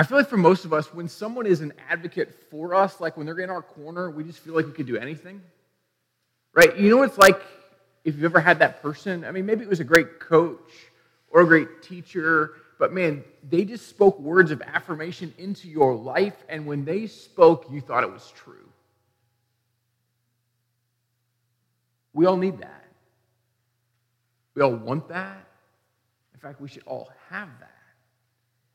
I feel like for most of us, when someone is an advocate for us, like when they're in our corner, we just feel like we could do anything. Right? You know, what it's like if you've ever had that person. I mean, maybe it was a great coach or a great teacher, but man, they just spoke words of affirmation into your life, and when they spoke, you thought it was true. We all need that. We all want that. In fact, we should all have that.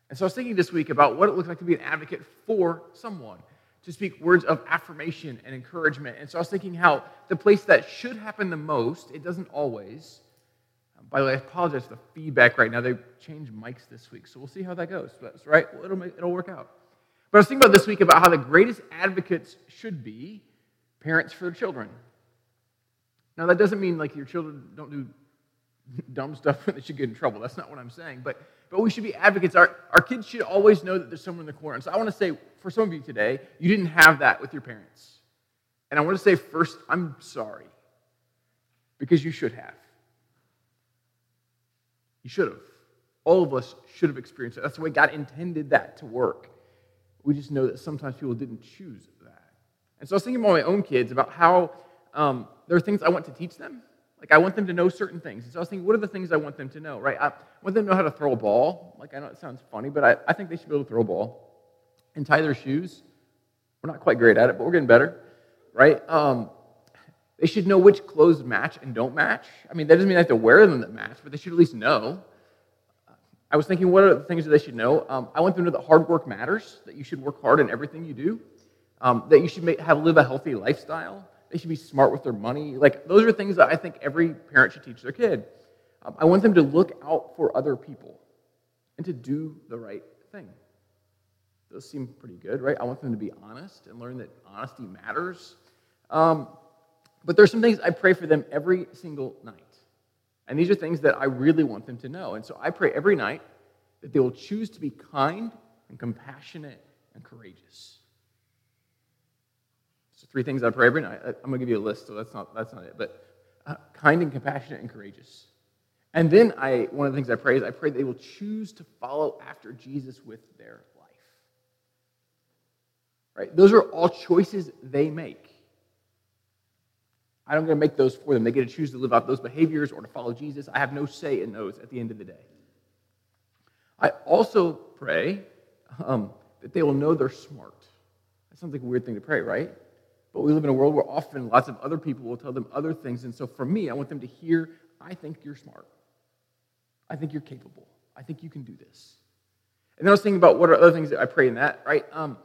And so I was thinking this week about what it looks like to be an advocate for someone, to speak words of affirmation and encouragement. And so I was thinking how the place that should happen the most, it doesn't always. Um, by the way, I apologize for the feedback right now. They changed mics this week, so we'll see how that goes. That's right. Well, it'll, make, it'll work out. But I was thinking about this week about how the greatest advocates should be parents for their children. Now, that doesn't mean like your children don't do dumb stuff that should get in trouble. That's not what I'm saying. But, but we should be advocates. Our, our kids should always know that there's someone in the corner. And so I want to say, for some of you today, you didn't have that with your parents. And I want to say first, I'm sorry. Because you should have. You should have. All of us should have experienced it. That's the way God intended that to work. We just know that sometimes people didn't choose that. And so I was thinking about my own kids about how um, there are things I want to teach them. Like, I want them to know certain things. And so I was thinking, what are the things I want them to know, right? I want them to know how to throw a ball. Like, I know it sounds funny, but I, I think they should be able to throw a ball and tie their shoes. We're not quite great at it, but we're getting better, right? Um, they should know which clothes match and don't match. I mean, that doesn't mean they have to wear them that match, but they should at least know. I was thinking, what are the things that they should know? Um, I want them to know that hard work matters, that you should work hard in everything you do, um, that you should make, have live a healthy lifestyle, they should be smart with their money. Like, those are things that I think every parent should teach their kid. Um, I want them to look out for other people and to do the right thing. Those seem pretty good, right? I want them to be honest and learn that honesty matters. Um, but there's some things I pray for them every single night. And these are things that I really want them to know. And so I pray every night that they will choose to be kind and compassionate and courageous. Three things I pray every night. I'm going to give you a list, so that's not, that's not it. But uh, kind and compassionate and courageous. And then I, one of the things I pray is I pray they will choose to follow after Jesus with their life. Right? Those are all choices they make. I don't get to make those for them. They get to choose to live out those behaviors or to follow Jesus. I have no say in those at the end of the day. I also pray um, that they will know they're smart. That sounds like a weird thing to pray, right? But we live in a world where often lots of other people will tell them other things. And so for me, I want them to hear, I think you're smart. I think you're capable. I think you can do this. And then I was thinking about what are other things that I pray in that, right? Um,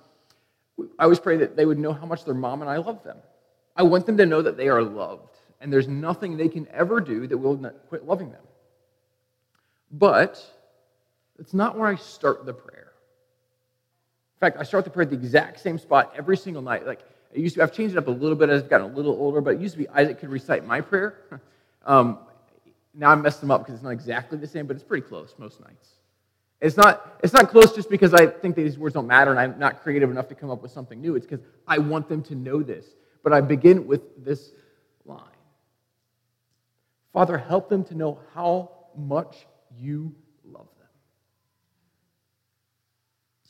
I always pray that they would know how much their mom and I love them. I want them to know that they are loved, and there's nothing they can ever do that will quit loving them. But it's not where I start the prayer. In fact, I start the prayer at the exact same spot every single night. Like, it used to, I've changed it up a little bit as I've gotten a little older, but it used to be Isaac could recite my prayer. um, now I messed them up because it's not exactly the same, but it's pretty close most nights. It's not, it's not close just because I think these words don't matter and I'm not creative enough to come up with something new. It's because I want them to know this. But I begin with this line Father, help them to know how much you love them.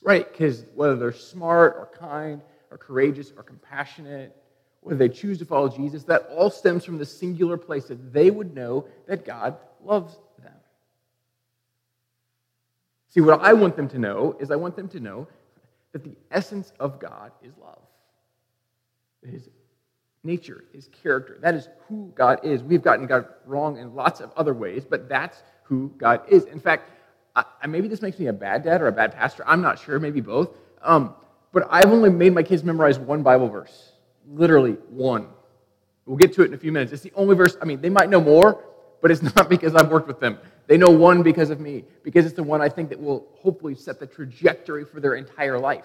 Right, because whether they're smart or kind or courageous or compassionate, whether they choose to follow Jesus, that all stems from the singular place that they would know that God loves them. See, what I want them to know is I want them to know that the essence of God is love. His nature, his character. That is who God is. We've gotten God wrong in lots of other ways, but that's who God is. In fact, I, maybe this makes me a bad dad or a bad pastor. I'm not sure, maybe both. Um, but I've only made my kids memorize one Bible verse. Literally one. We'll get to it in a few minutes. It's the only verse, I mean, they might know more, but it's not because I've worked with them. They know one because of me, because it's the one I think that will hopefully set the trajectory for their entire life.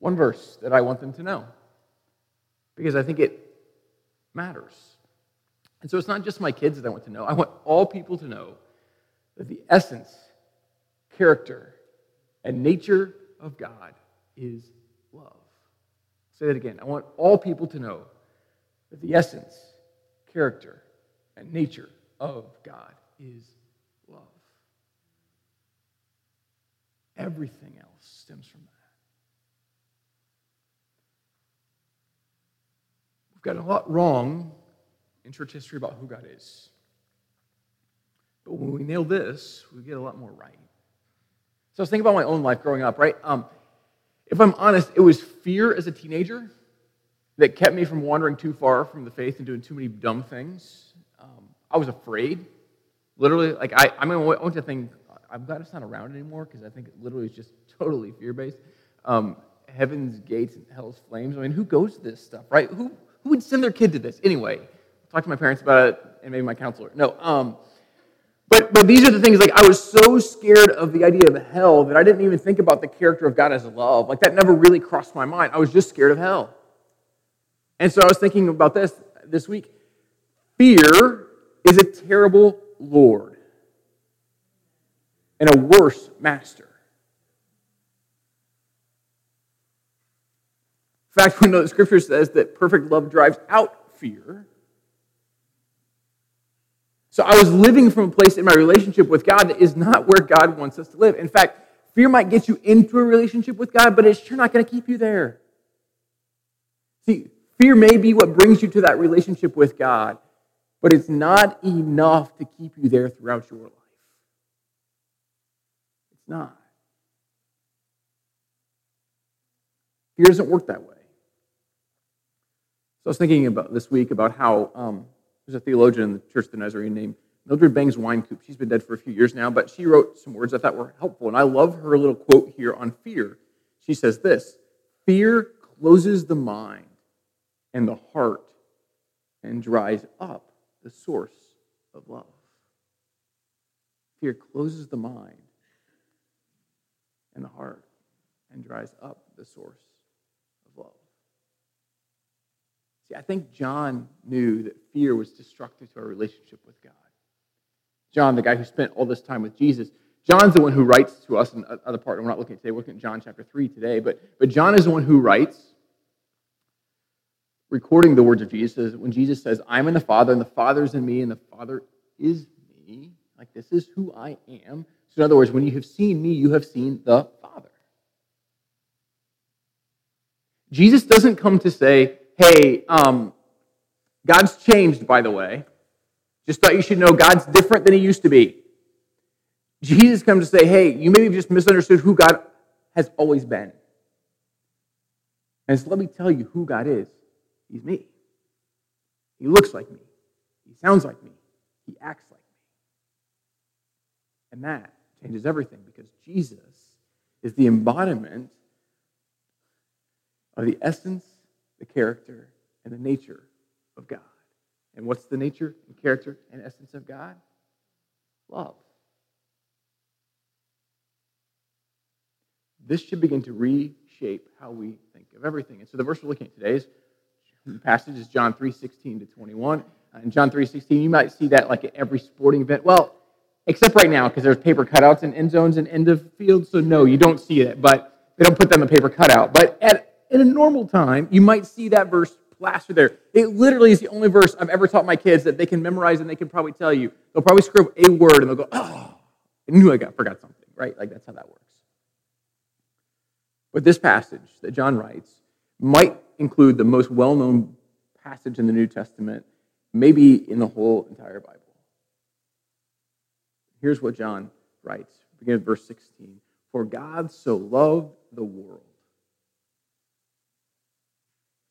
One verse that I want them to know, because I think it matters. And so it's not just my kids that I want to know, I want all people to know that the essence, character, and nature of God is love. I'll say that again. I want all people to know that the essence, character, and nature of God is love. everything else stems from that. We've got a lot wrong in church history about who God is. But when we nail this, we get a lot more right. So I was thinking about my own life growing up, right? Um, if I'm honest, it was fear as a teenager that kept me from wandering too far from the faith and doing too many dumb things. Um, I was afraid. Literally, like, I, I mean, I went to think, I'm glad it's not around anymore because I think it literally is just totally fear based. Um, heaven's gates and hell's flames. I mean, who goes to this stuff, right? Who, who would send their kid to this? Anyway, talk to my parents about it and maybe my counselor. No, um, but, but these are the things, like, I was so scared of the idea of hell that I didn't even think about the character of God as love. Like, that never really crossed my mind. I was just scared of hell. And so I was thinking about this this week. Fear is a terrible Lord and a worse master. In fact, we know the scripture says that perfect love drives out fear. So I was living from a place in my relationship with God that is not where God wants us to live. In fact, fear might get you into a relationship with God, but it's sure not going to keep you there. See, fear may be what brings you to that relationship with God, but it's not enough to keep you there throughout your life. It's not. Fear doesn't work that way. So I was thinking about this week about how um, there's a theologian in the Church of the Nazarene named Mildred Bangs Wynkoop. She's been dead for a few years now, but she wrote some words I thought were helpful. And I love her little quote here on fear. She says this Fear closes the mind and the heart and dries up the source of love. Fear closes the mind and the heart and dries up the source See, I think John knew that fear was destructive to our relationship with God. John, the guy who spent all this time with Jesus, John's the one who writes to us in other part. We're not looking at today. We're looking at John chapter 3 today. But, but John is the one who writes, recording the words of Jesus. When Jesus says, I'm in the Father, and the Father is in me, and the Father is me. Like, this is who I am. So, in other words, when you have seen me, you have seen the Father. Jesus doesn't come to say, hey, um, God's changed, by the way. Just thought you should know God's different than he used to be. Jesus comes to say, hey, you maybe just misunderstood who God has always been. And so let me tell you who God is. He's me. He looks like me. He sounds like me. He acts like me. And that changes everything because Jesus is the embodiment of the essence the character and the nature of God. And what's the nature and character and essence of God? Love. This should begin to reshape how we think of everything. And so the verse we're looking at today is the passage is John 3 16 to 21. In John 3 16, you might see that like at every sporting event. Well, except right now, because there's paper cutouts and end zones and end of fields. So, no, you don't see it, but they don't put them in the paper cutout. But at in a normal time, you might see that verse plastered there. It literally is the only verse I've ever taught my kids that they can memorize and they can probably tell you. They'll probably scribble a word and they'll go, oh, I knew I got, forgot something, right? Like that's how that works. But this passage that John writes might include the most well known passage in the New Testament, maybe in the whole entire Bible. Here's what John writes, begin at verse 16. For God so loved the world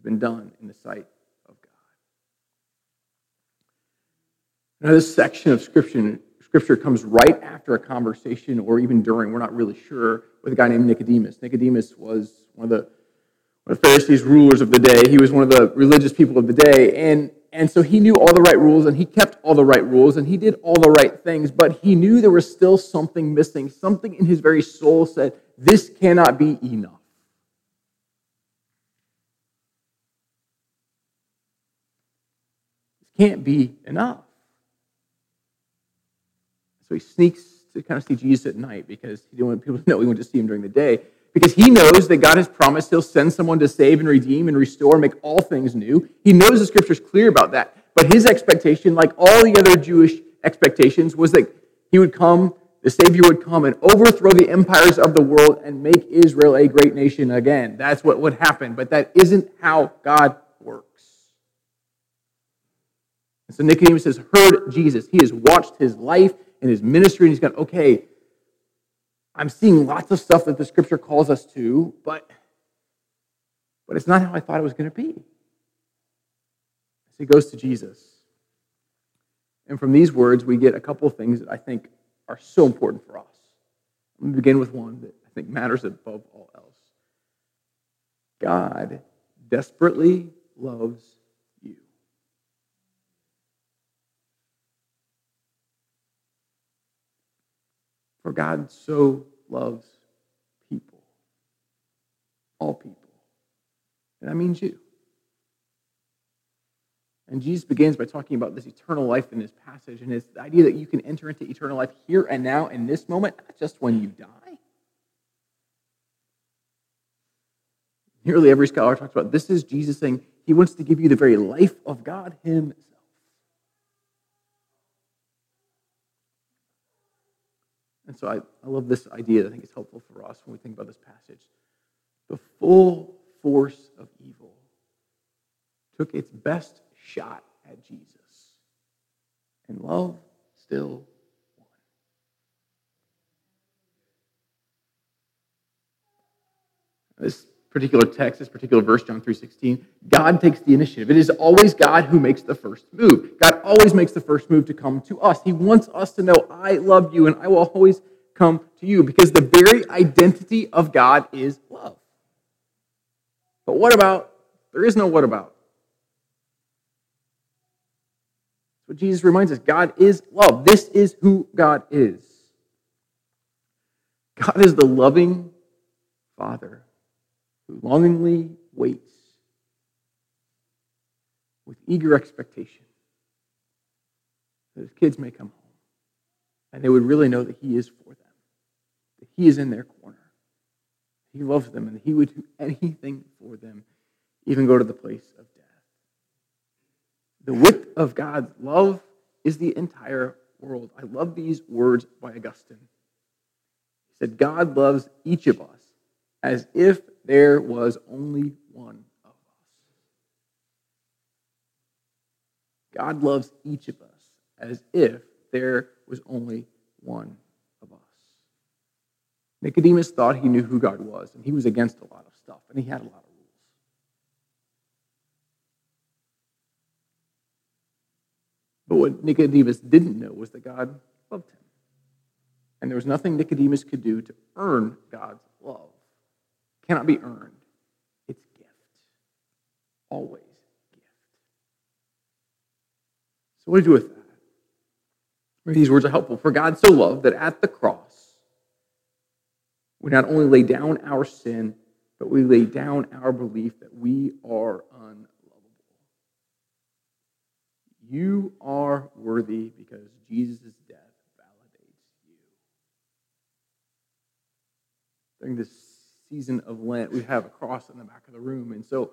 has been done in the sight of God. Now, this section of scripture, scripture comes right after a conversation, or even during, we're not really sure, with a guy named Nicodemus. Nicodemus was one of the, one of the Pharisees' rulers of the day. He was one of the religious people of the day. And and so he knew all the right rules and he kept all the right rules and he did all the right things, but he knew there was still something missing. Something in his very soul said, This cannot be enough. This can't be enough. So he sneaks to kind of see Jesus at night because he didn't want people to know he wanted to see him during the day because he knows that God has promised he'll send someone to save and redeem and restore and make all things new. He knows the scripture's clear about that. But his expectation, like all the other Jewish expectations, was that he would come, the Savior would come and overthrow the empires of the world and make Israel a great nation again. That's what would happen. But that isn't how God works. And so Nicodemus has heard Jesus. He has watched his life and his ministry, and he's gone, okay, I'm seeing lots of stuff that the scripture calls us to, but, but it's not how I thought it was going to be. So he goes to Jesus. And from these words, we get a couple of things that I think are so important for us. Let me begin with one that I think matters above all else. God desperately loves you. For God so loves people, all people. And that means you. And Jesus begins by talking about this eternal life in this passage, and the idea that you can enter into eternal life here and now in this moment, not just when you die. Nearly every scholar talks about this is Jesus saying he wants to give you the very life of God Himself. And so I, I love this idea. I think it's helpful for us when we think about this passage. The full force of evil took its best shot at Jesus, and love still won. This particular text, this particular verse, John 3.16, God takes the initiative. It is always God who makes the first move. God always makes the first move to come to us. He wants us to know, I love you and I will always come to you because the very identity of God is love. But what about? There is no what about. What Jesus reminds us. God is love. This is who God is. God is the loving Father who longingly waits with eager expectation that his kids may come home and they would really know that he is for them, that he is in their corner. He loves them and he would do anything for them, even go to the place of death. The width of God's love is the entire world. I love these words by Augustine. He said, God loves each of us as if there was only one of us. God loves each of us as if there was only one of us. Nicodemus thought he knew who God was, and he was against a lot of stuff, and he had a lot of rules. But what Nicodemus didn't know was that God loved him. And there was nothing Nicodemus could do to earn God's love cannot be earned. It's gift. Always gift. So what do you do with that? These words are helpful. For God so loved that at the cross, we not only lay down our sin, but we lay down our belief that we are unlovable. You are worthy because Jesus' death validates you. During this season of Lent, we have a cross in the back of the room. And so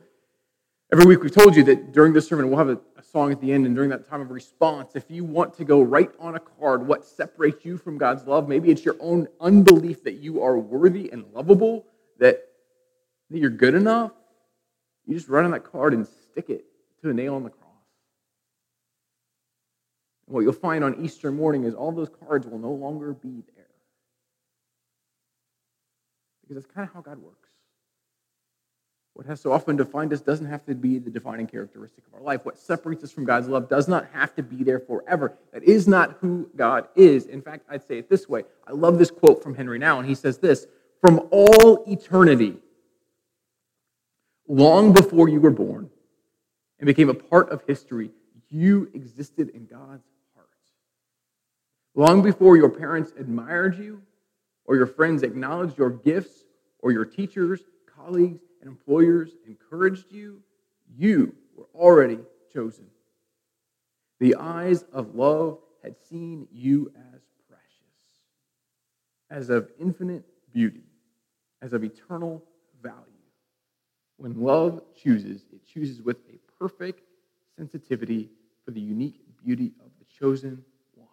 every week we've told you that during this sermon we'll have a, a, song at the end, and during that time of response, if you want to go write on a card what separates you from God's love, maybe it's your own unbelief that you are worthy and lovable, that, that you're good enough, you just write on that card and stick it to a nail on the cross. And what you'll find on Easter morning is all those cards will no longer be there. Because that's kind of how God works. What has so often defined us doesn't have to be the defining characteristic of our life. What separates us from God's love does not have to be there forever. That is not who God is. In fact, I'd say it this way. I love this quote from Henri Nouwen, and He says this From all eternity, long before you were born and became a part of history, you existed in God's heart. Long before your parents admired you, or your friends acknowledged your gifts, or your teachers, colleagues, and employers encouraged you, you were already chosen. The eyes of love had seen you as precious, as of infinite beauty, as of eternal value. When love chooses, it chooses with a perfect sensitivity for the unique beauty of the chosen one.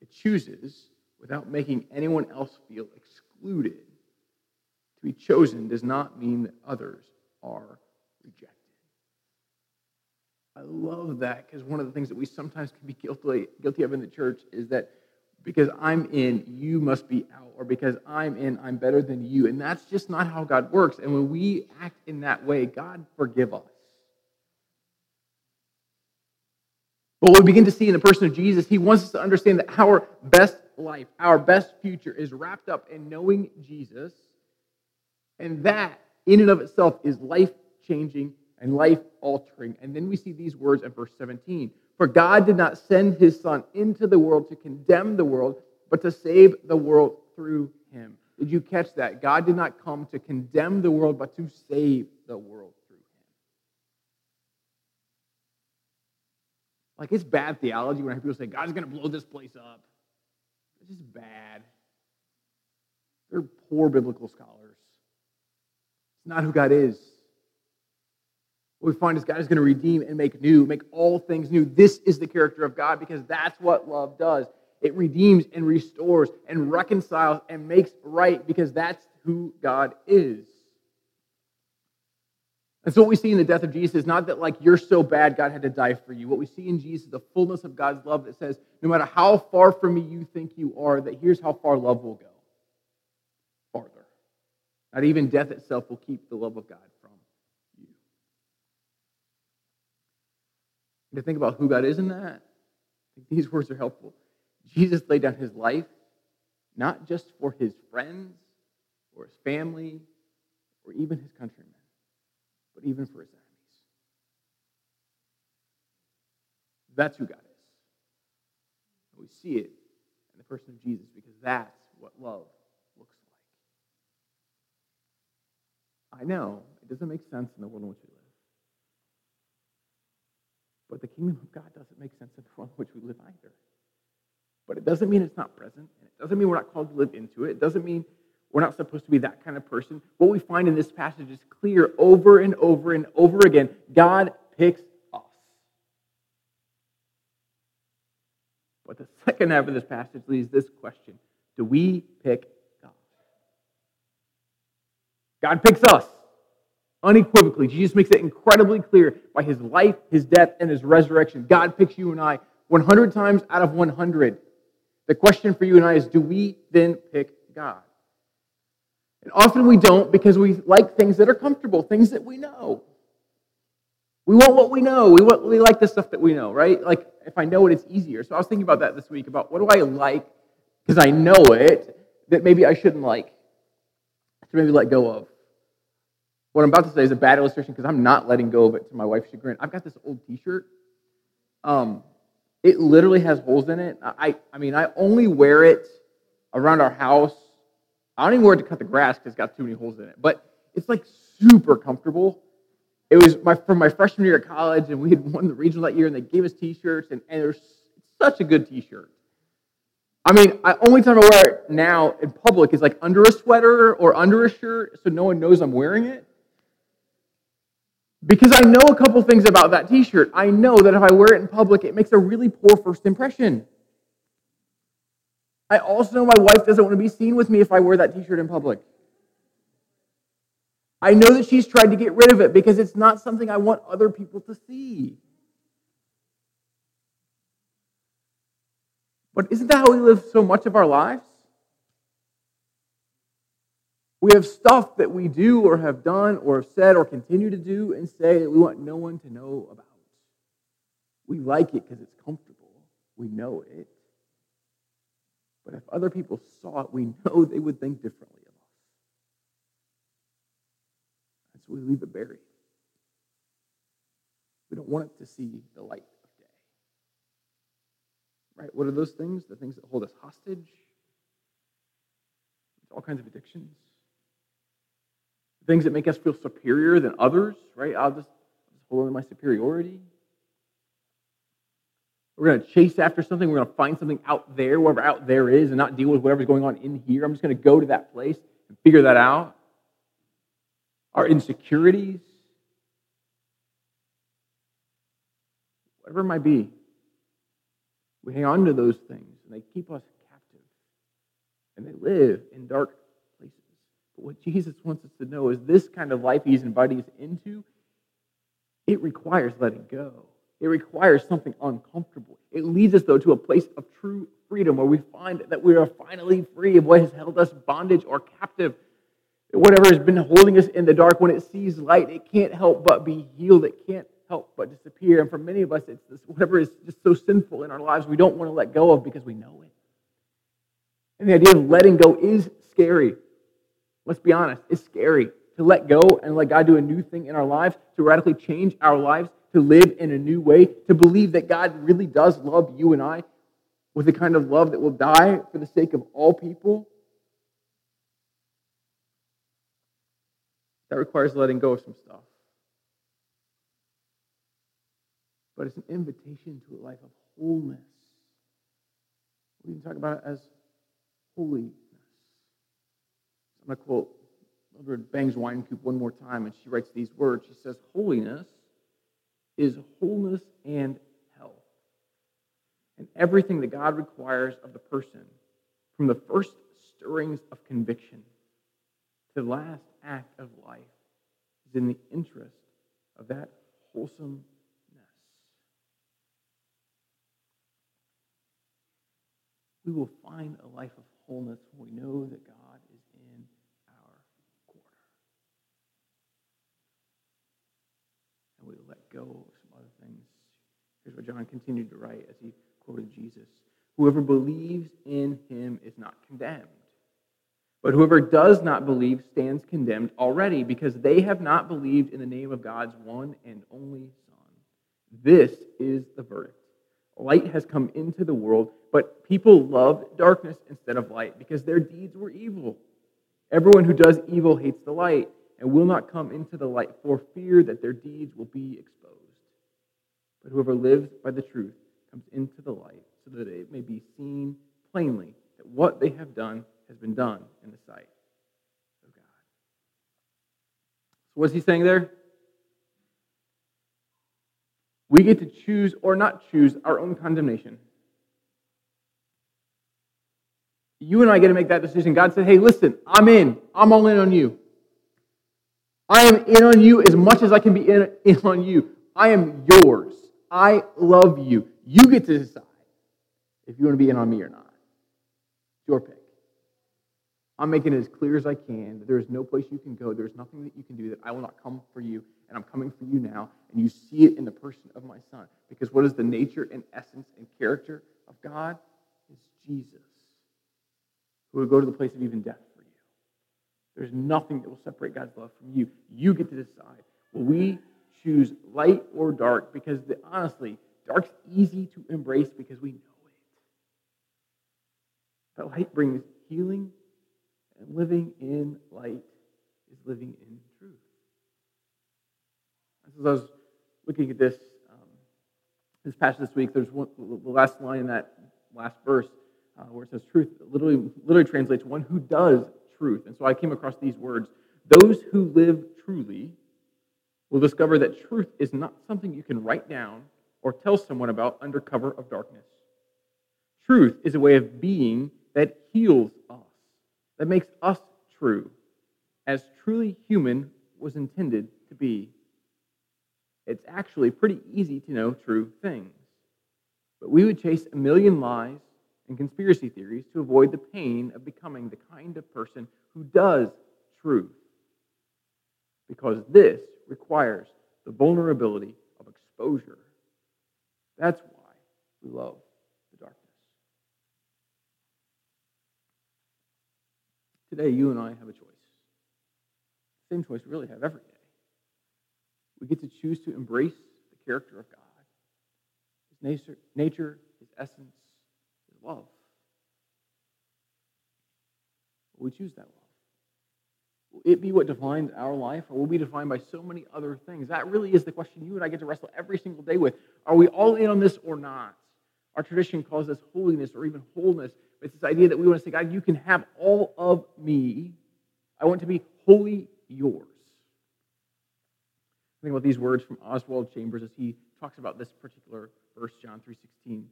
It chooses without making anyone else feel excluded to be chosen does not mean that others are rejected. I love that because one of the things that we sometimes can be guilty, guilty of in the church is that because I'm in, you must be out, or because I'm in, I'm better than you. And that's just not how God works. And when we act in that way, God forgive us. But what we begin to see in the person of Jesus, he wants us to understand that our best life, our best future is wrapped up in knowing Jesus and that, in and of itself, is life changing and life altering. And then we see these words in verse 17 For God did not send his Son into the world to condemn the world, but to save the world through him. Did you catch that? God did not come to condemn the world, but to save the world through him. Like, it's bad theology when I hear people say, God's going to blow this place up. It's just bad. They're poor biblical scholars. It's not who God is. What we find is God is going to redeem and make new, make all things new. This is the character of God because that's what love does. It redeems and restores and reconciles and makes right because that's who God is. And so, what we see in the death of Jesus is not that, like, you're so bad, God had to die for you. What we see in Jesus is the fullness of God's love that says, no matter how far from me you think you are, that here's how far love will go. Farther. Not even death itself will keep the love of God from you. And to think about who God is in that, these words are helpful. Jesus laid down his life not just for his friends or his family or even his countrymen, but even for his enemies. That's who God is. And we see it in the person of Jesus because that's what love looks like. I know it doesn't make sense in the world in which we live. But the kingdom of God doesn't make sense in the world in which we live either. But it doesn't mean it's not present. And it doesn't mean we're not called to live into it. It doesn't mean we're not supposed to be that kind of person. What we find in this passage is clear over and over and over again. God picks us. But the second half of this passage leaves this question Do we pick God God picks us unequivocally. Jesus makes it incredibly clear by his life, his death, and his resurrection. God picks you and I 100 times out of 100. The question for you and I is do we then pick God? And often we don't because we like things that are comfortable, things that we know. We want what we know. We, want, we like the stuff that we know, right? Like if I know it, it's easier. So I was thinking about that this week about what do I like because I know it that maybe I shouldn't like to maybe let go of. What I'm about to say is a bad illustration because I'm not letting go of it to my wife's chagrin. I've got this old T-shirt. Um, it literally has holes in it. I, I mean, I only wear it around our house. I don't even wear it to cut the grass because it's got too many holes in it. But it's like super comfortable. It was my from my freshman year at college, and we had won the regional that year, and they gave us T-shirts, and, and there's such a good T-shirt. I mean, I, only time I wear it now in public is like under a sweater or under a shirt, so no one knows I'm wearing it. Because I know a couple things about that t shirt. I know that if I wear it in public, it makes a really poor first impression. I also know my wife doesn't want to be seen with me if I wear that t shirt in public. I know that she's tried to get rid of it because it's not something I want other people to see. But isn't that how we live so much of our lives? We have stuff that we do or have done or have said or continue to do and say that we want no one to know about. We like it because it's comfortable. We know it. But if other people saw it, we know they would think differently of us. And so we leave it buried. We don't want it to see the light of day. Right? What are those things? The things that hold us hostage? All kinds of addictions things that make us feel superior than others, right? I'll just, I'll just hold on to my superiority. We're going to chase after something. We're going to find something out there, wherever out there is, and not deal with whatever's going on in here. I'm just going to go to that place and figure that out. Our insecurities, whatever it might be, we hang on to those things, and they keep us captive. And they live in dark places. But what Jesus wants us to know is this kind of life he's inviting us into, it requires letting go. It requires something uncomfortable. It leads us, though, to a place of true freedom where we find that we are finally free of what has held us bondage or captive. Whatever has been holding us in the dark, when it sees light, it can't help but be healed. It can't help but disappear. And for many of us, it's this, whatever is just so sinful in our lives we don't want to let go of because we know it. And the idea of letting go is scary. Let's be honest, it's scary to let go and let God do a new thing in our lives, to radically change our lives, to live in a new way, to believe that God really does love you and I with the kind of love that will die for the sake of all people. That requires letting go of some stuff. But it's an invitation to a life of wholeness. We can talk about it as holiness. I'm going to quote Mildred Bangs Wynkoop one more time, and she writes these words. She says, Holiness is wholeness and health. And everything that God requires of the person, from the first stirrings of conviction to the last act of life, is in the interest of that wholesomeness. We will find a life of wholeness when we know that God and we let go of some other things. Here's what John continued to write as he quoted Jesus Whoever believes in him is not condemned. But whoever does not believe stands condemned already because they have not believed in the name of God's one and only Son. This is the verdict. Light has come into the world, but people loved darkness instead of light because their deeds were evil. Everyone who does evil hates the light and will not come into the light for fear that their deeds will be exposed. But whoever lives by the truth comes into the light so that it may be seen plainly that what they have done has been done in the sight of God. So, what's he saying there? We get to choose or not choose our own condemnation. You and I get to make that decision. God said, hey, listen, I'm in. I'm all in on you. I am in on you as much as I can be in, in on you. I am yours. I love you. You get to decide if you want to be in on me or not. Your pick. I'm making it as clear as I can that there is no place you can go. There's nothing that you can do that I will not come for you, and I'm coming for you now. And you see it in the person of my son. Because what is the nature and essence and character of God? It's Jesus, who would go to the place of even death there's nothing that will separate God's love from you. You get to decide. Will we choose light or dark? Because the, honestly, dark's easy to embrace because we know it. But light brings healing, and living in light is living in truth. As I was looking at this um, this passage this week, there's one, the last line in that last verse uh, where it says truth literally, literally translates one who does truth. And so I came across these words Those who live truly will discover that truth is not something you can write down or tell someone about under cover of darkness. Truth is a way of being that heals us, that makes us true, as truly human was intended to be. It's actually pretty easy to know true things. But we would chase a million lies and conspiracy theories to avoid the pain of becoming the kind of person who does truth. Because this requires the vulnerability of exposure. That's why we love the darkness. Today, you and I have a choice. Same choice we really have every day. We get to choose to embrace the character of God, His nature, His essence, love. Will we choose that love? Will it be what defines our life, or will we be defined by so many other things? That really is the question you and I get to wrestle every single day with. Are we all in on this or not? Our tradition calls this holiness or even wholeness. It's this idea that we want to say, God, you can have all of me. I want to be wholly yours. Think about these words from Oswald Chambers as he talks about this particular verse, John 3.16.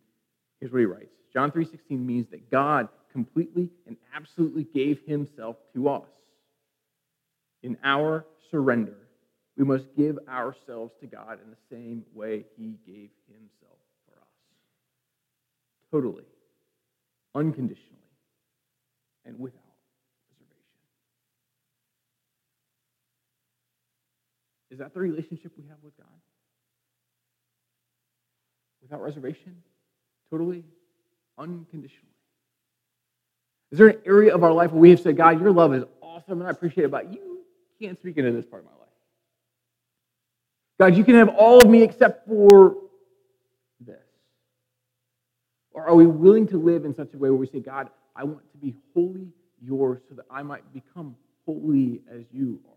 Here's what he writes. John 3.16 means that God completely and absolutely gave himself to us. In our surrender, we must give ourselves to God in the same way he gave himself for us. Totally, unconditionally, and without reservation. Is that the relationship we have with God? Without reservation? Totally? Unconditionally? Is there an area of our life where we have said, God, your love is awesome and I appreciate it, but you can't speak into this part of my life? God, you can have all of me except for this. Or are we willing to live in such a way where we say, God, I want to be wholly yours so that I might become holy as you are?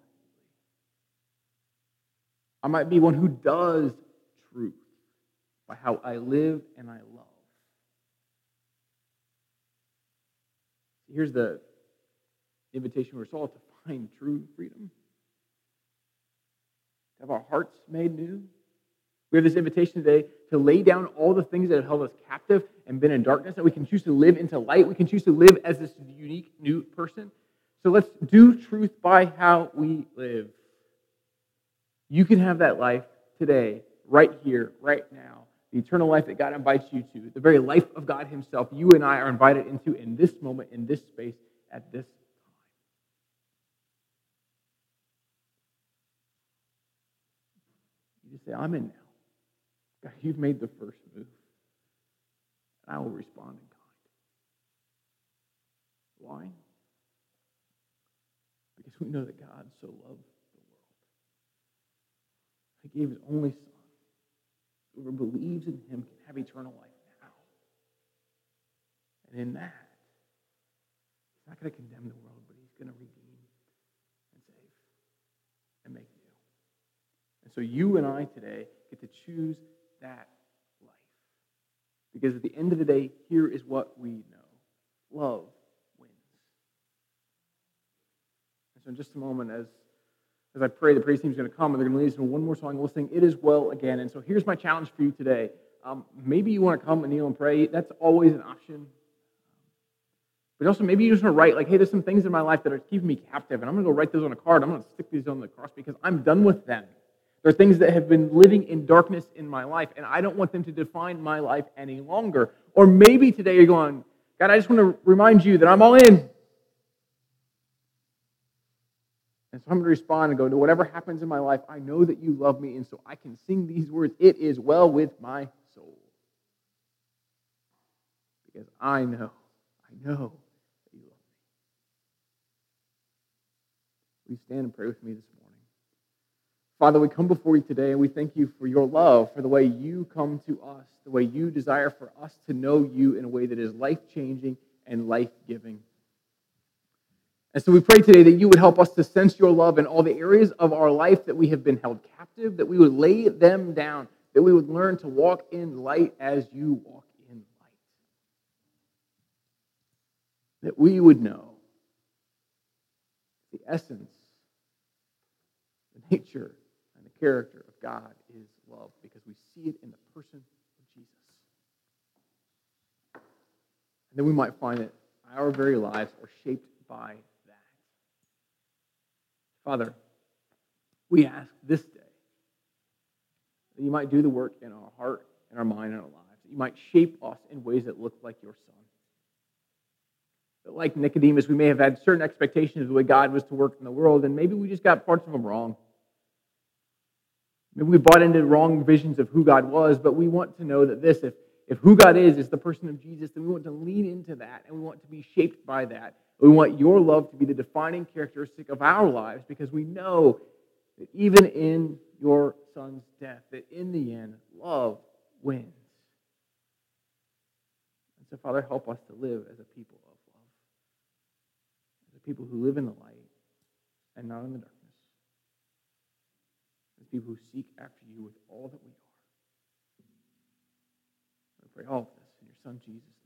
I might be one who does truth by how I live and I love. Here's the invitation we're all to find true freedom, to have our hearts made new. We have this invitation today to lay down all the things that have held us captive and been in darkness, and we can choose to live into light. We can choose to live as this unique new person. So let's do truth by how we live. You can have that life today, right here, right now. The eternal life that God invites you to, the very life of God Himself, you and I are invited into in this moment, in this space, at this time. You just say, I'm in now. God, you've made the first move. And I will respond in kind. Why? Because we know that God so loved loves he gave his only son. Whoever believes in him can have eternal life now. And in that, he's not going to condemn the world, but he's going to redeem and save and make new. And so you and I today get to choose that life. Because at the end of the day, here is what we know love wins. And so, in just a moment, as as I pray, the praise team is going to come and they're going to lead us in one more song. We'll sing It Is Well again. And so here's my challenge for you today. Um, maybe you want to come and kneel and pray. That's always an option. But also, maybe you just want to write, like, hey, there's some things in my life that are keeping me captive, and I'm going to go write those on a card. I'm going to stick these on the cross because I'm done with them. There are things that have been living in darkness in my life, and I don't want them to define my life any longer. Or maybe today you're going, God, I just want to remind you that I'm all in. And so I'm going to respond and go, to whatever happens in my life, I know that you love me, and so I can sing these words, It is well with my soul. Because I know, I know that you love me. Will you stand and pray with me this morning? Father, we come before you today and we thank you for your love, for the way you come to us, the way you desire for us to know you in a way that is life changing and life giving. And so we pray today that you would help us to sense your love in all the areas of our life that we have been held captive, that we would lay them down, that we would learn to walk in light as you walk in light. That we would know the essence, the nature, and the character of God is love because we see it in the person of Jesus. And then we might find that our very lives are shaped by Father, we ask this day that you might do the work in our heart, in our mind, and our lives, that you might shape us in ways that look like your Son. that, like Nicodemus, we may have had certain expectations of the way God was to work in the world, and maybe we just got parts of them wrong. Maybe we bought into wrong visions of who God was, but we want to know that this, if, if who God is, is the person of Jesus, then we want to lean into that and we want to be shaped by that. We want your love to be the defining characteristic of our lives because we know that even in your son's death, that in the end, love wins. And so, Father, help us to live as a people of love, as a people who live in the light and not in the darkness as people who seek after you with all that we are. I pray all of this in your Son Jesus'